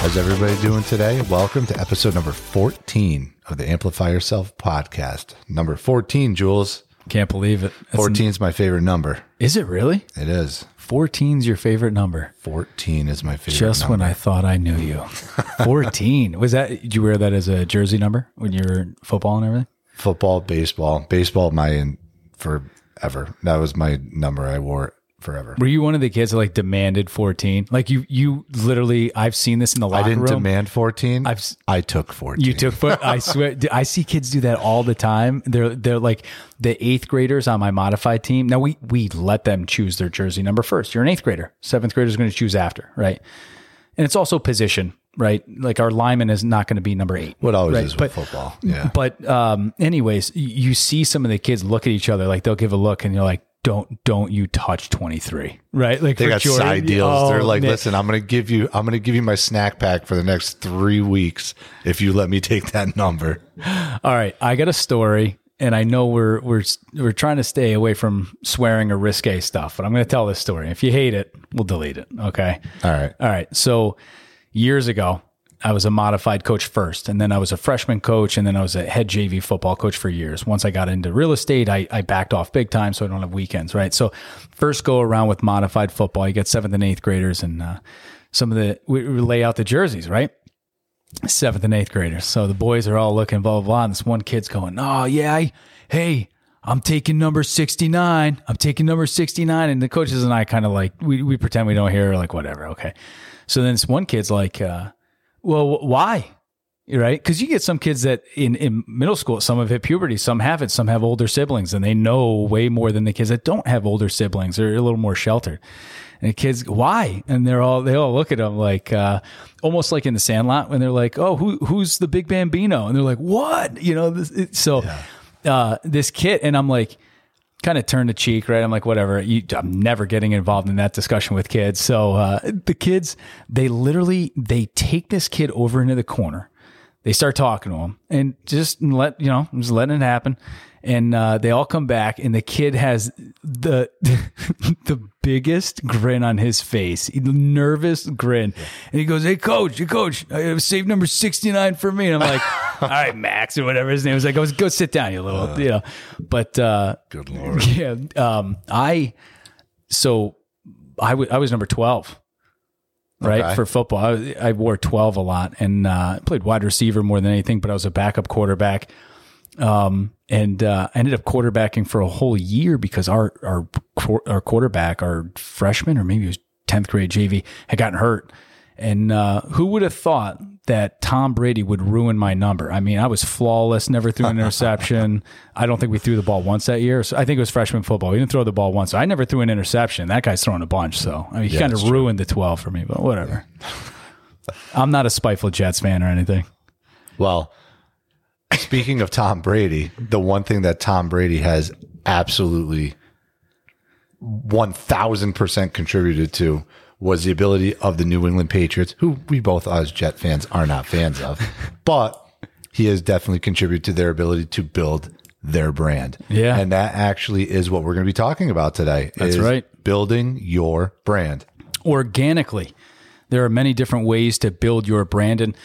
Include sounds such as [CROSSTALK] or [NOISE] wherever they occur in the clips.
How's everybody doing today? Welcome to episode number 14 of the Amplify Yourself podcast. Number 14, Jules. Can't believe it. That's 14 is my favorite number. Is it really? It is. 14's your favorite number. 14 is my favorite Just number. when I thought I knew you. 14. Was that, did you wear that as a jersey number when you were football and everything? Football, baseball, baseball, my forever. That was my number. I wore it forever. Were you one of the kids that like demanded 14? Like you, you literally, I've seen this in the life. I didn't room. demand 14. I've I took 14. You took foot. I swear, I see kids do that all the time. They're they're like the eighth graders on my modified team. Now we we let them choose their jersey number first. You're an eighth grader. Seventh grader is going to choose after, right? And it's also position, right? Like our lineman is not going to be number eight. what always right, is with but- football. Yeah. But um, anyways, you see some of the kids look at each other like they'll give a look, and you're like, "Don't don't you touch 23, right?" Like They got Jordan- side deals. They're Oh, like, man. listen, I'm gonna give you I'm gonna give you my snack pack for the next three weeks if you let me take that number. All right, I got a story, and I know we're we're we're trying to stay away from swearing or risque stuff, but I'm going to tell this story. If you hate it, we'll delete it. Okay. All right. All right. So years ago, I was a modified coach first, and then I was a freshman coach, and then I was a head JV football coach for years. Once I got into real estate, I, I backed off big time, so I don't have weekends, right? So first go around with modified football, you get seventh and eighth graders, and uh, some of the we, we lay out the jerseys, right? seventh and eighth graders. So the boys are all looking, blah, blah, blah. And this one kid's going, Oh, yeah, I, hey, I'm taking number 69. I'm taking number 69. And the coaches and I kind of like, we, we pretend we don't hear, like, whatever. Okay. So then this one kid's like, uh, Well, why? Right? Because you get some kids that in, in middle school, some have hit puberty, some haven't, some have older siblings, and they know way more than the kids that don't have older siblings. They're a little more sheltered. And the kids, why? And they're all they all look at them like uh, almost like in the Sandlot when they're like, "Oh, who who's the big Bambino?" And they're like, "What?" You know. This, it, so uh, this kid, and I'm like, kind of turn the cheek, right? I'm like, whatever. You, I'm never getting involved in that discussion with kids. So uh, the kids, they literally they take this kid over into the corner. They start talking to him and just let you know, just letting it happen. And uh, they all come back, and the kid has the [LAUGHS] the biggest grin on his face, nervous grin, and he goes, "Hey, coach, hey, coach, I have saved number sixty nine for me." And I'm like, [LAUGHS] "All right, Max, or whatever his name was." Like, "Go, go sit down, you little," you know. But uh, Good lord. [LAUGHS] yeah, um, I so I wa- I was number twelve, right Okay. for football. I, I wore twelve a lot and uh, played wide receiver more than anything, but I was a backup quarterback. Um, and uh, I ended up quarterbacking for a whole year because our our our quarterback, our freshman or maybe it was tenth grade JV, had gotten hurt. And uh, who would have thought that Tom Brady would ruin my number? I mean, I was flawless, never threw an interception. I don't think we threw the ball once that year. So I think it was freshman football. We didn't throw the ball once. So I never threw an interception. That guy's throwing a bunch. So I mean, he Yeah, kind of ruined the 12 for me, but whatever. I'm not a spiteful Jets fan or anything. Well, speaking of Tom Brady, the one thing that Tom Brady has absolutely 1000% contributed to was the ability of the New England Patriots, who we both as Jet fans are not fans of, [LAUGHS] but he has definitely contributed to their ability to build their brand. Yeah. And that actually is what we're going to be talking about today. That's is right. Building your brand. organically. There are many different ways to build your brand. And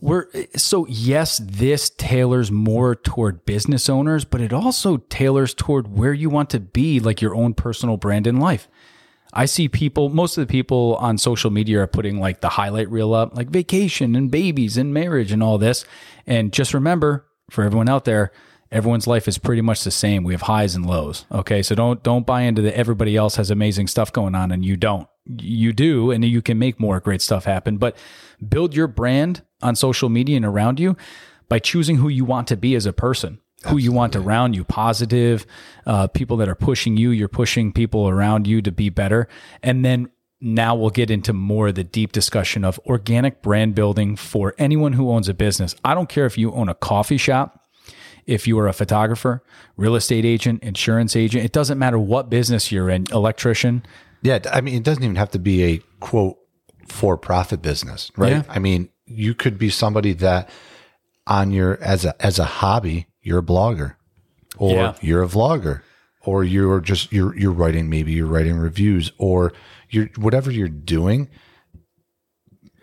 we're so, yes, this tailors more toward business owners, but it also tailors toward where you want to be, like your own personal brand in life. I see people, most of the people on social media are putting like the highlight reel up, like vacation and babies and marriage and all this. And just remember for everyone out there, everyone's life is pretty much the same. We have highs and lows. Okay. So don't, don't buy into that everybody else has amazing stuff going on and you don't. You do, and you can make more great stuff happen. But build your brand on social media and around you by choosing who you want to be as a person who you want around you positive uh, people that are pushing you you're pushing people around you to be better and then now we'll get into more of the deep discussion of organic brand building for anyone who owns a business i don't care if you own a coffee shop if you are a photographer real estate agent insurance agent it doesn't matter what business you're in electrician Yeah, I mean, it doesn't even have to be a quote for profit business, right? Yeah. I mean, you could be somebody that on your as a as a hobby, you're a blogger or Yeah. you're a vlogger or you're just you're you're writing maybe you're writing reviews or you're whatever you're doing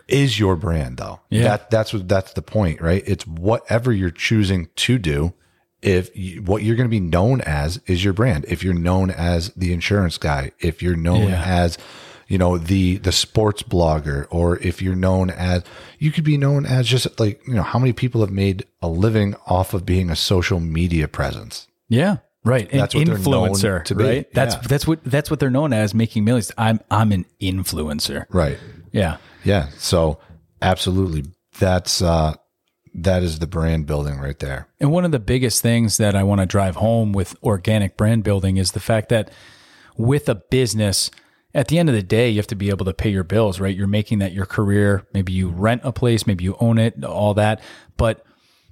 is your brand though. Yeah. That that's what that's the point, right? It's whatever you're choosing to do. If you, what you're going to be known as is your brand. If you're known as the insurance guy, if you're known Yeah. as you know the the sports blogger or if you're known as you could be known as just like you know how many people have made a living off of being a social media presence Yeah. Right. An That's known influencer, to be. right? That's Yeah. that's what that's what they're known as making millions. I'm I'm an influencer. right Yeah. yeah so absolutely that's uh that is the brand building right there And one of the biggest things that I want to drive home with organic brand building is the fact that with a business, at the end of the day, you have to be able to pay your bills, right? You're making that your career. Maybe you rent a place, maybe you own it, all that. But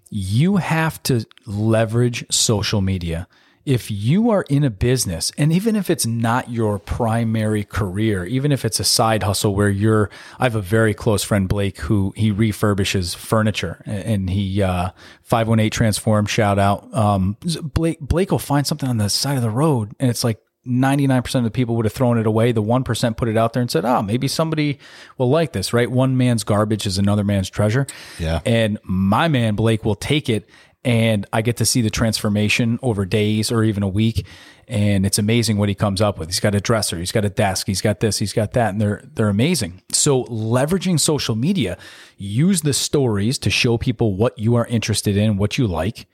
you have to leverage social media. If you are in a business, and even if it's not your primary career, even if it's a side hustle where you're, I have a very close friend, Blake, who he refurbishes furniture and he, uh, 518 Transform, shout out. Um, Blake, Blake will find something on the side of the road and it's like 99% of the people would have thrown it away. The 1% put it out there and said, oh, maybe somebody will like this, right? One man's garbage is another man's treasure. Yeah. And my man, Blake, will take it and I get to see the transformation over days or even a week. And it's amazing what he comes up with. He's got a dresser, he's got a desk, he's got this, he's got that, and they're they're amazing. So leveraging social media, use the stories to show people what you are interested in, what you like,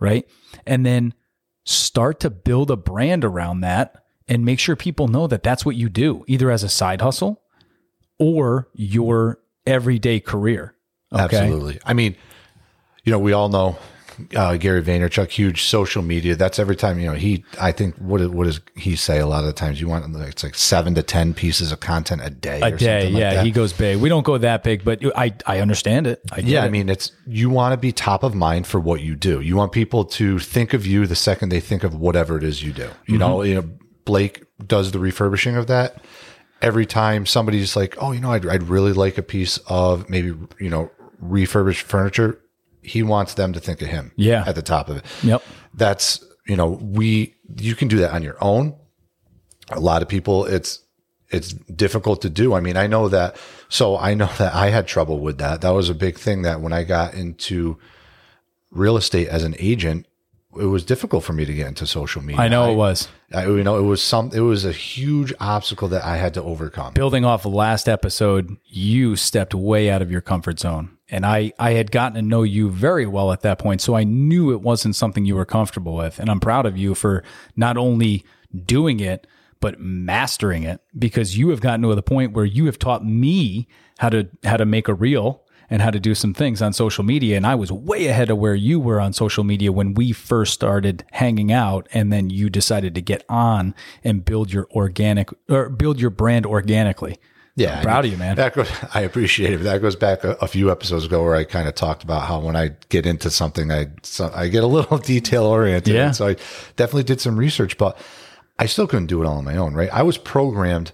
right? And then start to build a brand around that and make sure people know that that's what you do, either as a side hustle or your everyday career. Okay. Absolutely. I mean, you know, we all know uh, Gary Vaynerchuk, huge social media. That's every time you know he. I think what what does he say? A lot of the times you want it's like seven to ten pieces of content a day. A or day, something like yeah. that. he goes big. We don't go that big, but I I understand it. I Yeah, it. I mean, it's you want to be top of mind for what you do. You want people to think of you the second they think of whatever it is you do. You know, Mm-hmm. you know, Blake does the refurbishing of that. Every time somebody's like, "Oh, you know, I'd, I'd really like a piece of maybe you know refurbished furniture," he wants them to think of him. Yeah. at the top of it. Yep. That's you know we you can do that on your own. A lot of people, it's it's difficult to do. I mean, I know that. So I know [LAUGHS] that I had trouble with that. That was a big thing that when I got into real estate as an agent, it was difficult for me to get into social media. I know it was. I, you know, it was some. It was a huge obstacle that I had to overcome. Building off of last episode, you stepped way out of your comfort zone. And I, I had gotten to know you very well at that point. So I knew it wasn't something you were comfortable with. And I'm proud of you for not only doing it, but mastering it because you have gotten to the point where you have taught me how to how to make a reel and how to do some things on social media and I was way ahead of where you were on social media when we first started hanging out and then you decided to get on and build your organic or build your brand organically. Yeah, I'm proud of you, man. That goes, [LAUGHS] I appreciate it. That goes back a, a few episodes ago where I kind of talked about how when I get into something, I so I get a little [LAUGHS] detail oriented. Yeah. So I definitely did some research, but I still couldn't do it all on my own. Right? I was programmed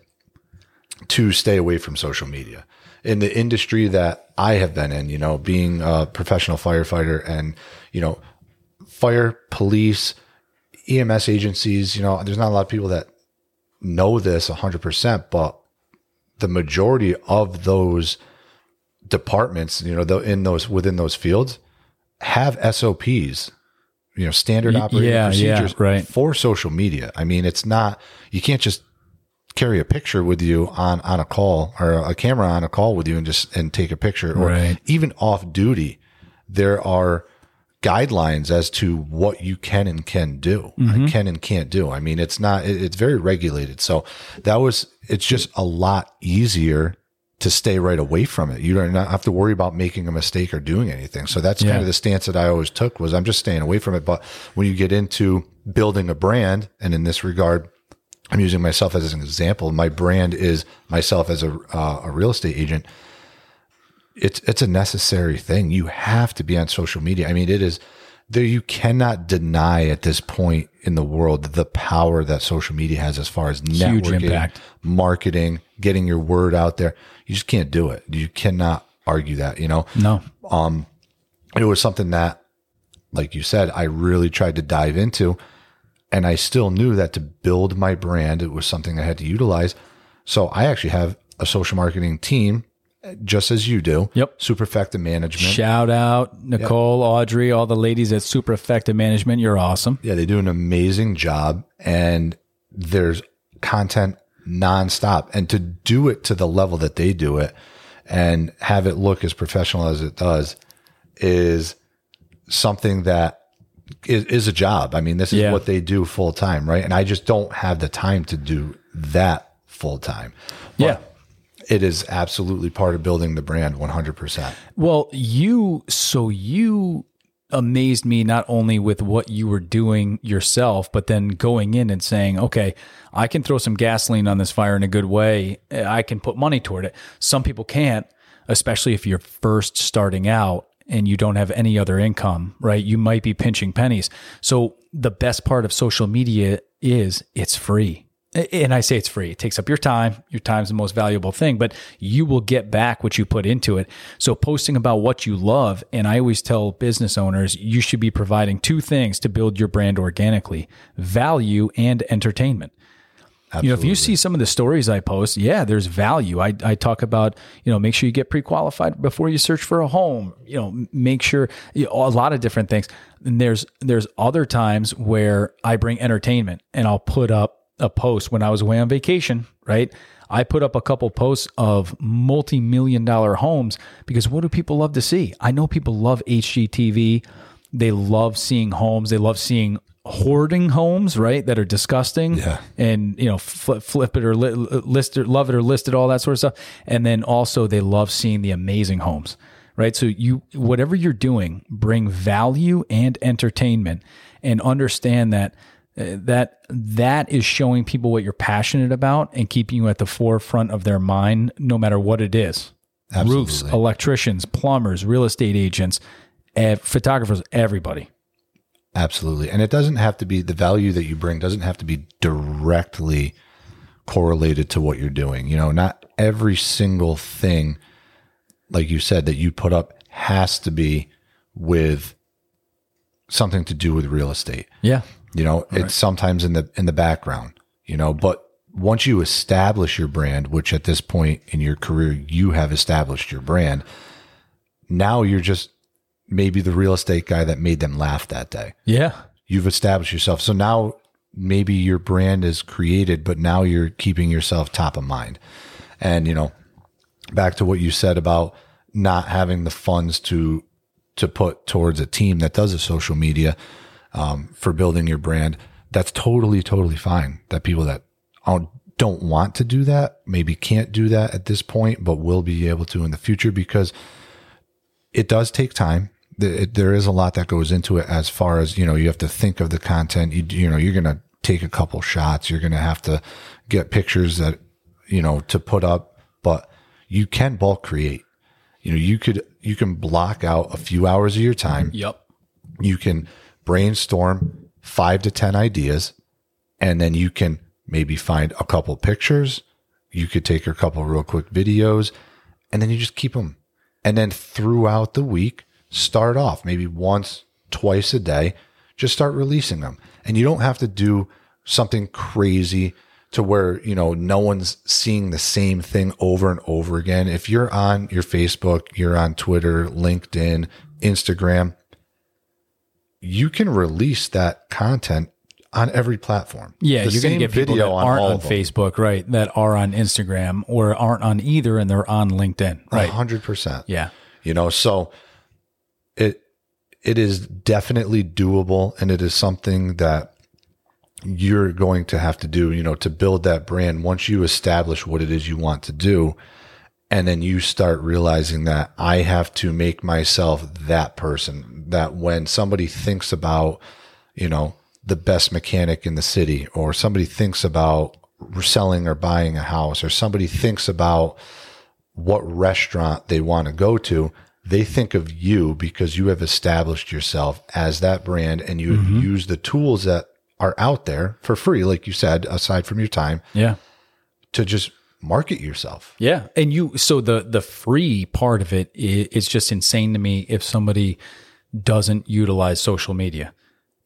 to stay away from social media in the industry that I have been in. You know, being a professional firefighter and you know, fire, police, EMS agencies. You know, there's not a lot of people that know this 100%, but the majority of those departments, you know, the, in those within those fields, have SOPs, you know, standard operating yeah, yeah, procedures right. for social media. I mean, it's not you can't just carry a picture with you on on a call or a camera on a call with you and just and take a picture or Right. even off duty. There are guidelines as to what you can and can do, Mm-hmm. can and can't do. I mean, it's not, it- it's very regulated. So that was, it's just a lot easier to stay right away from it. You don't have to worry about making a mistake or doing anything. So that's Yeah. kind of the stance that I always took was I'm just staying away from it. But when you get into building a brand, and in this regard, I'm using myself as an example. My brand is myself as a, uh, a real estate agent it's it's a necessary thing. You have to be on social media. I mean, it is there. You cannot deny at this point in the world the power that social media has as far as networking, impact. marketing, getting your word out there. You just can't do it. You cannot argue that, you know? No. Um It was something that, like you said, I really tried to dive into. And I still knew that to build my brand, it was something I had to utilize. So I actually have a social marketing team, just as you do. Yep. Superfecta management. Shout out Nicole, Audrey, all the ladies at Super Effective Management. You're awesome. Yeah, they do an amazing job and there's content nonstop. And to do it to the level that they do it and have it look as professional as it does is something that is, is a job. I mean, this is Yeah. what they do full time, right? And I just don't have the time to do that full time. Yeah. It is absolutely part of building the brand 100%. Well, you so you amazed me not only with what you were doing yourself, but then going in and saying, "Okay, I can throw some gasoline on this fire in a good way. I can put money toward it." Some people can't, especially if you're first starting out and you don't have any other income, right? You might be pinching pennies. So the best part of social media is it's free. And I say it's free. It takes up your time. Your time's the most valuable thing, but you will get back what you put into it. So posting about what you love, and I always tell business owners, you should be providing two things to build your brand organically, value and entertainment. You know, if you see some of the stories I post, yeah, there's value. I, I talk about, you know, make sure you get pre-qualified before you search for a home. You know, make sure you know, a lot of different things. And there's there's other times where I bring entertainment and I'll put up a post when I was away on vacation, right? I put up a couple posts of multi-million dollar homes because what do people love to see? I know people love HGTV. They love seeing homes. They love seeing hoarding homes, right? That are disgusting. Yeah. And, you know, flip, flip it or li- list it, love it or list it, all that sort of stuff. And then also they love seeing the amazing homes, right? So you, whatever you're doing, bring value and entertainment and understand that Uh, that that is showing people what you're passionate about and keeping you at the forefront of their mind no matter what it is roofs electricians plumbers real estate agents ev- photographers everybody Absolutely. And it doesn't have to be the value that you bring doesn't have to be directly correlated to what you're doing. You know, not every single thing, like you said, that you put up has to be with something to do with real estate. yeah You know, it's sometimes in the in the background, you know, but once you establish your brand, which at this point in your career you have established your brand, now you're just maybe the real estate guy that made them laugh that day. yeah You've established yourself. So now maybe your brand is created, but now you're keeping yourself top of mind. And, you know, back to what you said about not having the funds to to put towards a team that does a social media um, for building your brand. That's totally, totally fine. That people that don't- don't want to do that, maybe can't do that at this point, but will be able to in the future because it does take time. There is a lot that goes into it as far as, you know, you have to think of the content. You, you know, you're going to take a couple shots. You're going to have to get pictures that, you know, to put up, but you can bulk create. You know, you could, you can block out a few hours of your time yep you can brainstorm five to 10 ideas and then you can maybe find a couple pictures. You could take a couple real quick videos and then you just keep them. And then throughout the week, start off maybe once, twice a day, just start releasing them. And you don't have to do something crazy to where, you know, no one's seeing the same thing over and over again. If you're on your Facebook, you're on Twitter, LinkedIn, Instagram, you can release that content on every platform. yeah The you're going to get people that aren't on facebook right that are on instagram or aren't on either and they're on linkedin right hundred percent. yeah You know, so it it is definitely doable and it is something that you're going to have to do, you know, to build that brand once you establish what it is you want to do. And then you start realizing that I have to make myself that person that when somebody thinks about, you know, the best mechanic in the city or somebody thinks about selling or buying a house or somebody thinks about what restaurant they want to go to, they think of you because you have established yourself as that brand and you Mm-hmm. use the tools that are out there for free, like you said, aside from your time, yeah to just market yourself. Yeah. And you, so the, the free part of it is, just insane to me if somebody doesn't utilize social media.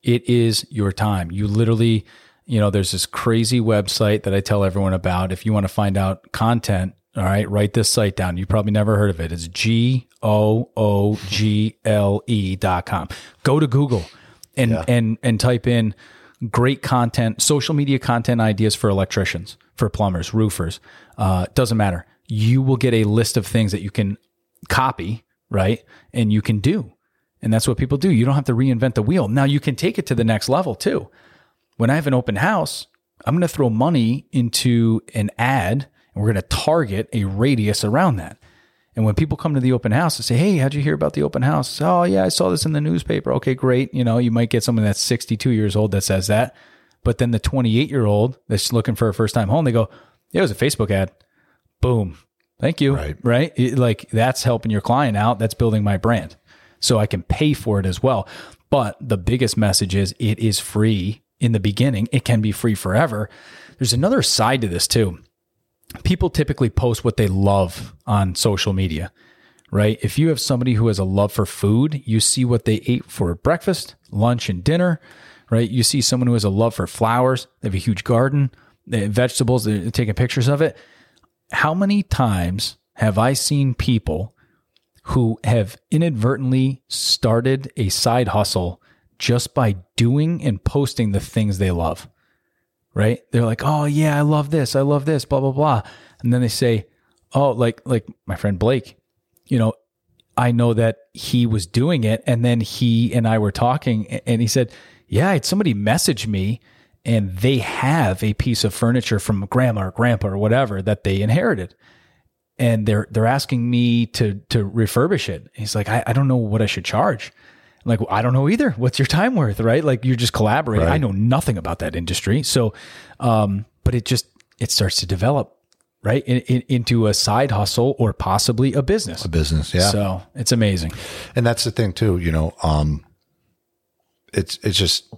It is your time. You literally, you know, there's this crazy website that I tell everyone about. If you want to find out content, all right, write this site down. You probably never heard of it. It's G O O G L E dot com. Go to Google and Yeah. and and type in great content, social media content ideas for electricians, for plumbers, roofers. Uh, doesn't matter. You will get a list of things that you can copy, right? And you can do. And that's what people do. You don't have to reinvent the wheel. Now you can take it to the next level too. When I have an open house, I'm going to throw money into an ad and we're going to target a radius around that. And when people come to the open house and say, Hey, how'd you hear about the open house? Oh, yeah, I saw this in the newspaper. Okay, great. You know, you might get someone that's 62 years old that says that. But then the 28 year old that's looking for a first time home, they go, Yeah, it was a Facebook ad. Boom. Thank you. Right. Right. It- like that's helping your client out. That's building my brand. So I can pay for it as well. But the biggest message is it is free in the beginning. It can be free forever. There's another side to this too people typically post what they love on social media, right? If you have somebody who has a love for food, you see what they ate for breakfast, lunch, and dinner, right? You see someone who has a love for flowers, they have a huge garden, they have vegetables, they're taking pictures of it. How many times have I seen people who have inadvertently started a side hustle just by doing and posting the things they love? right? They're like, "Oh yeah, I love this. I love this." Blah blah blah. And then they say, "Oh, like like my friend Blake, you know, I know that he was doing it and then he and I were talking and he said, "Yeah, I had somebody message me and they have a piece of furniture from grandma or grandpa or whatever that they inherited." And they're they're asking me to to refurbish it. He's like, I, I don't know what I should charge. I'm like, well, I don't know either. What's your time worth, right? Like you're just collaborating. I know nothing about that industry. So, um, but it just it starts to develop, right, in, in, into a side hustle or possibly a business. A business, yeah. So it's amazing. and that's the thing too. You know, um, it's it's just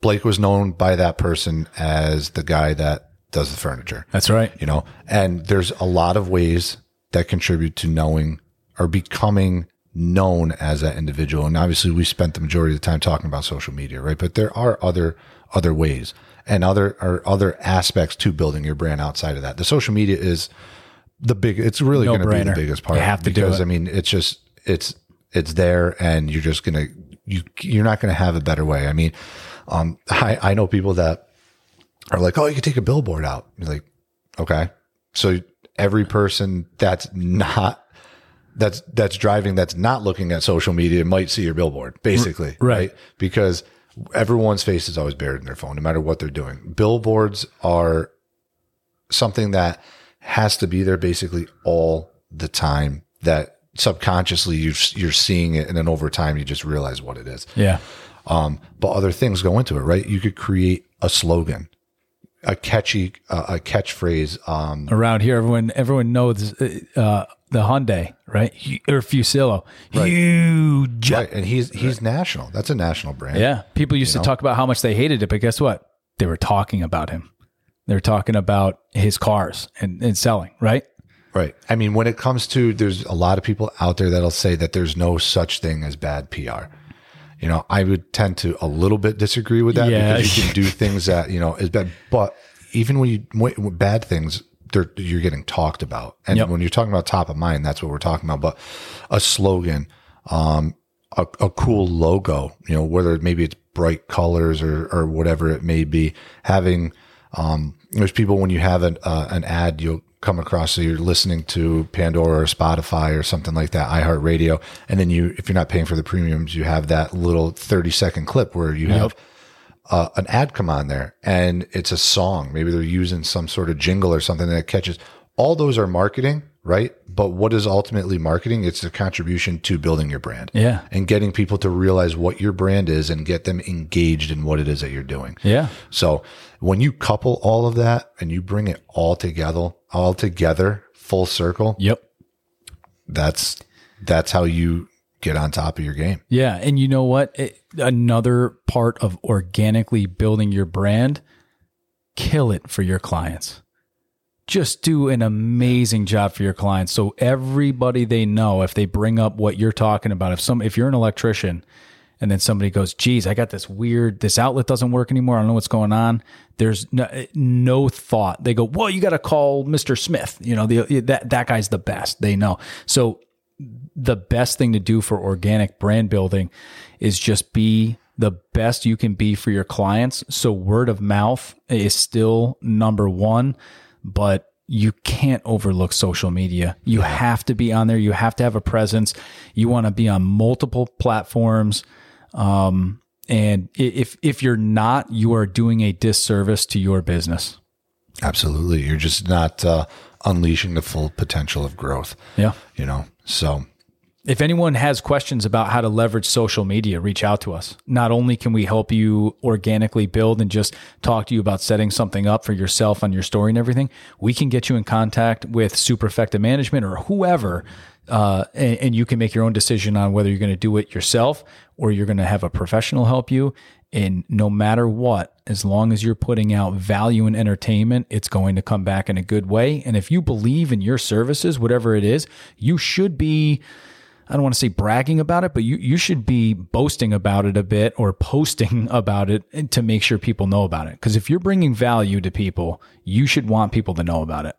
Blake was known by that person as the guy that does the furniture. That's right. you know and there's a lot of ways that contribute to knowing or becoming known as that individual and obviously we spent the majority of the time talking about social media right but there are other other ways and other are other aspects to building your brand outside of that the social media is the big it's really going to be the biggest part You have to do because it. i mean it's just it's it's there and you're just gonna you you're not gonna have a better way i mean um i i know people that are like, oh, you could take a billboard out. You're like, okay. So every person that's not that's that's driving that's not looking at social media might see your billboard, basically. right. Because everyone's face is always buried in their phone, no matter what they're doing. Billboards are something that has to be there basically all the time that subconsciously you you're seeing it and then over time you just realize what it is. Yeah. Um, but other things go into it, right? You could create a slogan, a catchy, uh, a catchphrase. Um, Around here, everyone everyone knows uh, the Hyundai, right? Or Fuccillo. Huge. right. And he's, he's national. That's a national brand. Yeah. People used to talk about how much they hated it, but guess what? They were talking about him. They were talking about his cars and, and selling, right? Right. I mean, when it comes to, there's a lot of people out there that'll say that there's no such thing as bad PR. You know, I would tend to a little bit disagree with that Yeah. because you can [LAUGHS] do things that, you know, is bad. But even when you, when, bad things, they're, you're getting talked about. And Yep. when you're talking about top of mind, that's what we're talking about. But a slogan, um, a, a cool logo, you know, whether maybe it's bright colors or, or whatever it may be, having, um, there's people when you have an, uh, an ad, you'll come across, so you're listening to Pandora or Spotify or something like that, iHeartRadio. And then you, if you're not paying for the premiums, you have that little 30 second clip where you have uh, an ad come on there and it's a song. Maybe they're using some sort of jingle or something that catches. All those are marketing, right? But what is ultimately marketing? It's a contribution to building your brand. Yeah. And getting people to realize what your brand is and get them engaged in what it is that you're doing. Yeah. So when you couple all of that and you bring it all together, all together, full circle, Yep. that's that's how you get on top of your game. Yeah. And you know what? It, another part of organically building your brand, kill it for your clients. just do an amazing job for your clients. So everybody they know, if they bring up what you're talking about, if some, if you're an electrician and then somebody goes, geez, I got this weird, this outlet doesn't work anymore. I don't know what's going on. There's no, eh, no thought. They go, well, you got to call Mr. Smith. You know, the, eh, that, that guy's the best. They know. So the best thing to do for organic brand building is just be the best you can be for your clients. So word of mouth is still number one, but you can't overlook social media. You have to be on there. You have to have a presence. You want to be on multiple platforms. Um, and if if you're not, you are doing a disservice to your business. Absolutely. You're just not uh, unleashing the full potential of growth. Yeah. You know, so if anyone has questions about how to leverage social media, reach out to us. Not only can we help you organically build and just talk to you about setting something up for yourself on your story and everything, we can get you in contact with Super Effective Management or whoever, uh, and, and you can make your own decision on whether you're going to do it yourself or you're going to have a professional help you. And no matter what, as long as you're putting out value and entertainment, it's going to come back in a good way. And if you believe in your services, whatever it is, you should be I don't want to say bragging about it, but you, you should be boasting about it a bit or posting [LAUGHS] about it to make sure people know about it. Because if you're bringing value to people, you should want people to know about it.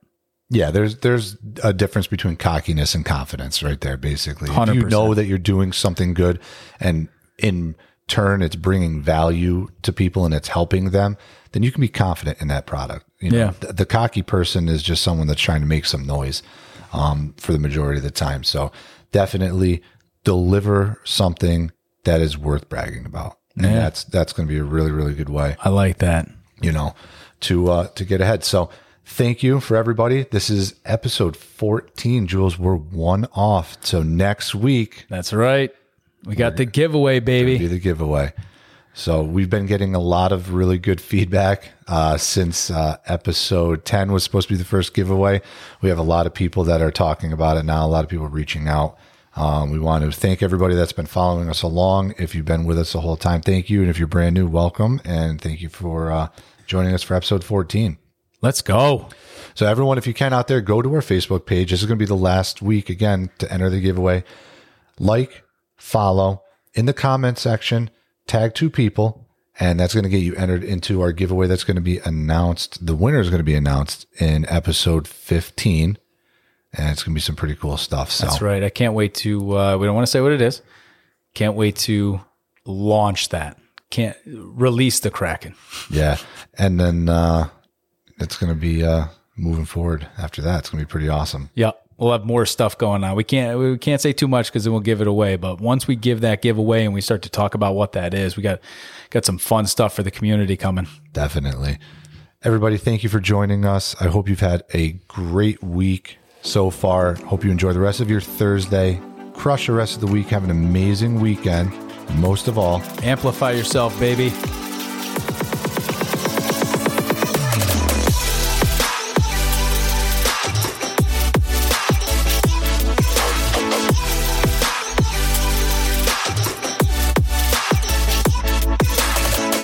Yeah, there's there's a difference between cockiness and confidence right there. Basically, 100%. you know that you're doing something good, and in turn it's bringing value to people and it's helping them, then you can be confident in that product. You know, Yeah. the, the cocky person is just someone that's trying to make some noise um, for the majority of the time. So definitely deliver something that is worth bragging about, and Yeah. that's that's going to be a really really good way I like that. you know, to uh, to get ahead. So thank you for everybody. This is episode 14, Jules. We're one off. So next week That's right. We got the giveaway, be baby. the giveaway. So we've been getting a lot of really good feedback uh, since uh, episode 10 was supposed to be the first giveaway. We have a lot of people that are talking about it now, a lot of people reaching out. Um, we want to thank everybody that's been following us along. If you've been with us the whole time, thank you. And if you're brand new, welcome. And thank you for uh, joining us for episode 14. Let's go. So everyone, if you can out there, go to our Facebook page. This is going to be the last week again to enter the giveaway. Like, follow in the comment section, tag two people, and that's going to get you entered into our giveaway. That's going to be announced. The winner is going to be announced in episode 15, and it's going to be some pretty cool stuff. So That's right. I can't wait to, uh, we don't want to say what it is. Can't wait to launch that. Can't release the Kraken. [LAUGHS] yeah, and then uh, it's going to be uh, moving forward after that. It's going to be pretty awesome. Yep. We'll have more stuff going on. We can't we can't say too much because then we'll give it away. But once we give that giveaway and we start to talk about what that is, we got got some fun stuff for the community coming. Definitely. Everybody, thank you for joining us. I hope you've had a great week so far. Hope you enjoy the rest of your Thursday. Crush the rest of the week. Have an amazing weekend. And most of all, Amplify yourself, baby.